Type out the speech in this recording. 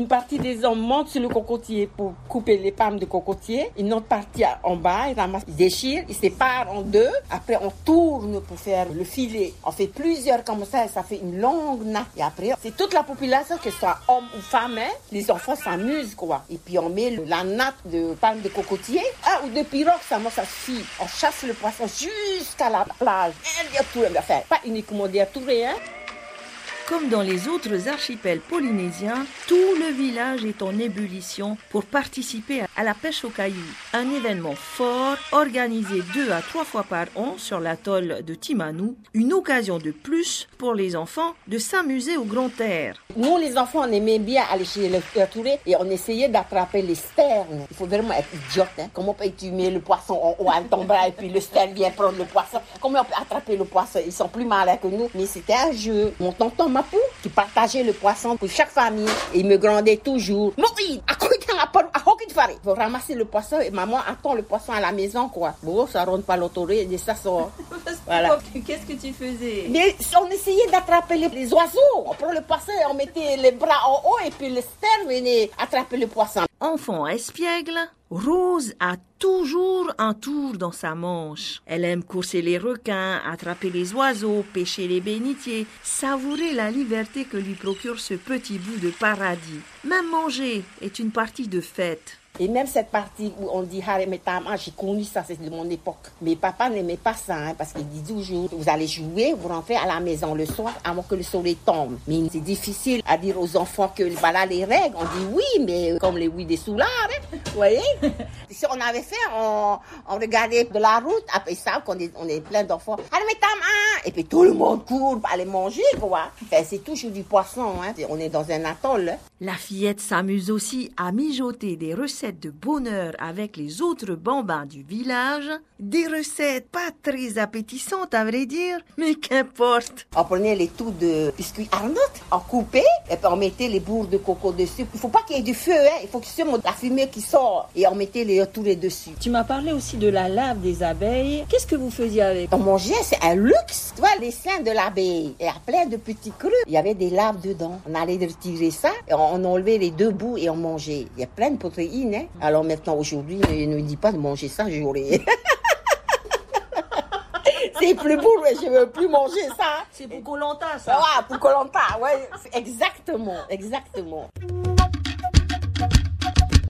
Une partie des hommes montent sur le cocotier pour couper les palmes de cocotier. Une autre partie en bas, ils ramassent, ils déchirent, ils séparent en deux. Après, on tourne pour faire le filet. On fait plusieurs comme ça et ça fait une longue nappe. Et après, c'est toute la population, que ce soit homme ou femme, hein. les enfants s'amusent, quoi. Et puis, on met la nappe de palme de cocotier, ah, ou de pirogue, ça, moi, ça suffit. On chasse le poisson jusqu'à la plage. Et dire tout, enfin, pas uniquement dire tout, hein. Comme dans les autres archipels polynésiens, tout le village est en ébullition pour participer à la pêche aux cailloux, un événement fort organisé deux à trois fois par an sur l'atoll de Timanu, une occasion de plus pour les enfants de s'amuser au grand air. Nous, les enfants, on aimait bien aller chez le Touré et on essayait d'attraper les sternes. Il faut vraiment être idiote. Hein? Comment peux-tu mettre le poisson en haut à ton bras et puis le sterne vient prendre le poisson? Comment on peut attraper le poisson? Ils sont plus malins que nous. Mais c'était un jeu. Mon tonton Mapou qui partageait le poisson pour chaque famille et il me grondait toujours. Moïse, à quoi à quoi tu fais Faut ramasser le poisson et maman attend le poisson à la maison, quoi. Bon, ça rentre pas l'autoré et ça sort. Voilà. Qu'est-ce que tu faisais? Mais on essayait d'attraper les, les oiseaux. On prend le poisson et on mettait les bras en haut et puis le sterne venait attraper le poisson. Enfant espiègle, Rose a toujours un tour dans sa manche. Elle aime courser les requins, attraper les oiseaux, pêcher les bénitiers, savourer la liberté que lui procure ce petit bout de paradis. Même manger est une partie de fête. Et même cette partie où on dit harem et j'ai connu ça, c'est de mon époque. Mais papa n'aimait pas ça, hein, parce qu'il dit toujours, vous allez jouer, vous rentrez à la maison le soir avant que le soleil tombe. Mais c'est difficile à dire aux enfants que voilà les règles. On dit oui, mais comme les oui des soulards, hein, vous voyez Si on avait fait, on, on regardait de la route, après ça, qu'on est, on est plein d'enfants, harem et tama, et puis tout le monde court pour aller manger, quoi. Enfin, c'est toujours du poisson, hein. on est dans un atoll. hein. La fillette s'amuse aussi à mijoter des recettes de bonheur avec les autres bambins du village. Des recettes pas très appétissantes à vrai dire, mais qu'importe. On prenait les tout de biscuits Arnold, on coupait, et puis on mettait les bourres de coco dessus. Il faut pas qu'il y ait du feu, hein. il faut que ce soit la fumée qui sort. Et on mettait les tous les dessus. Tu m'as parlé aussi de la lave des abeilles. Qu'est-ce que vous faisiez avec On mangeait, c'est un luxe. Tu vois, les seins de l'abeille. Et à plein de petits crus. Il y avait des larves dedans. On allait retirer ça, et on enlevait les deux bouts et on mangeait. Il y a plein de protéines, hein. Alors maintenant, aujourd'hui, ne, ne dis pas de manger ça, j'aurais. c'est plus beau, mais je veux plus manger ça. C'est pour Colanta ça. Ah, pour Colanta, ouais, exactement, exactement.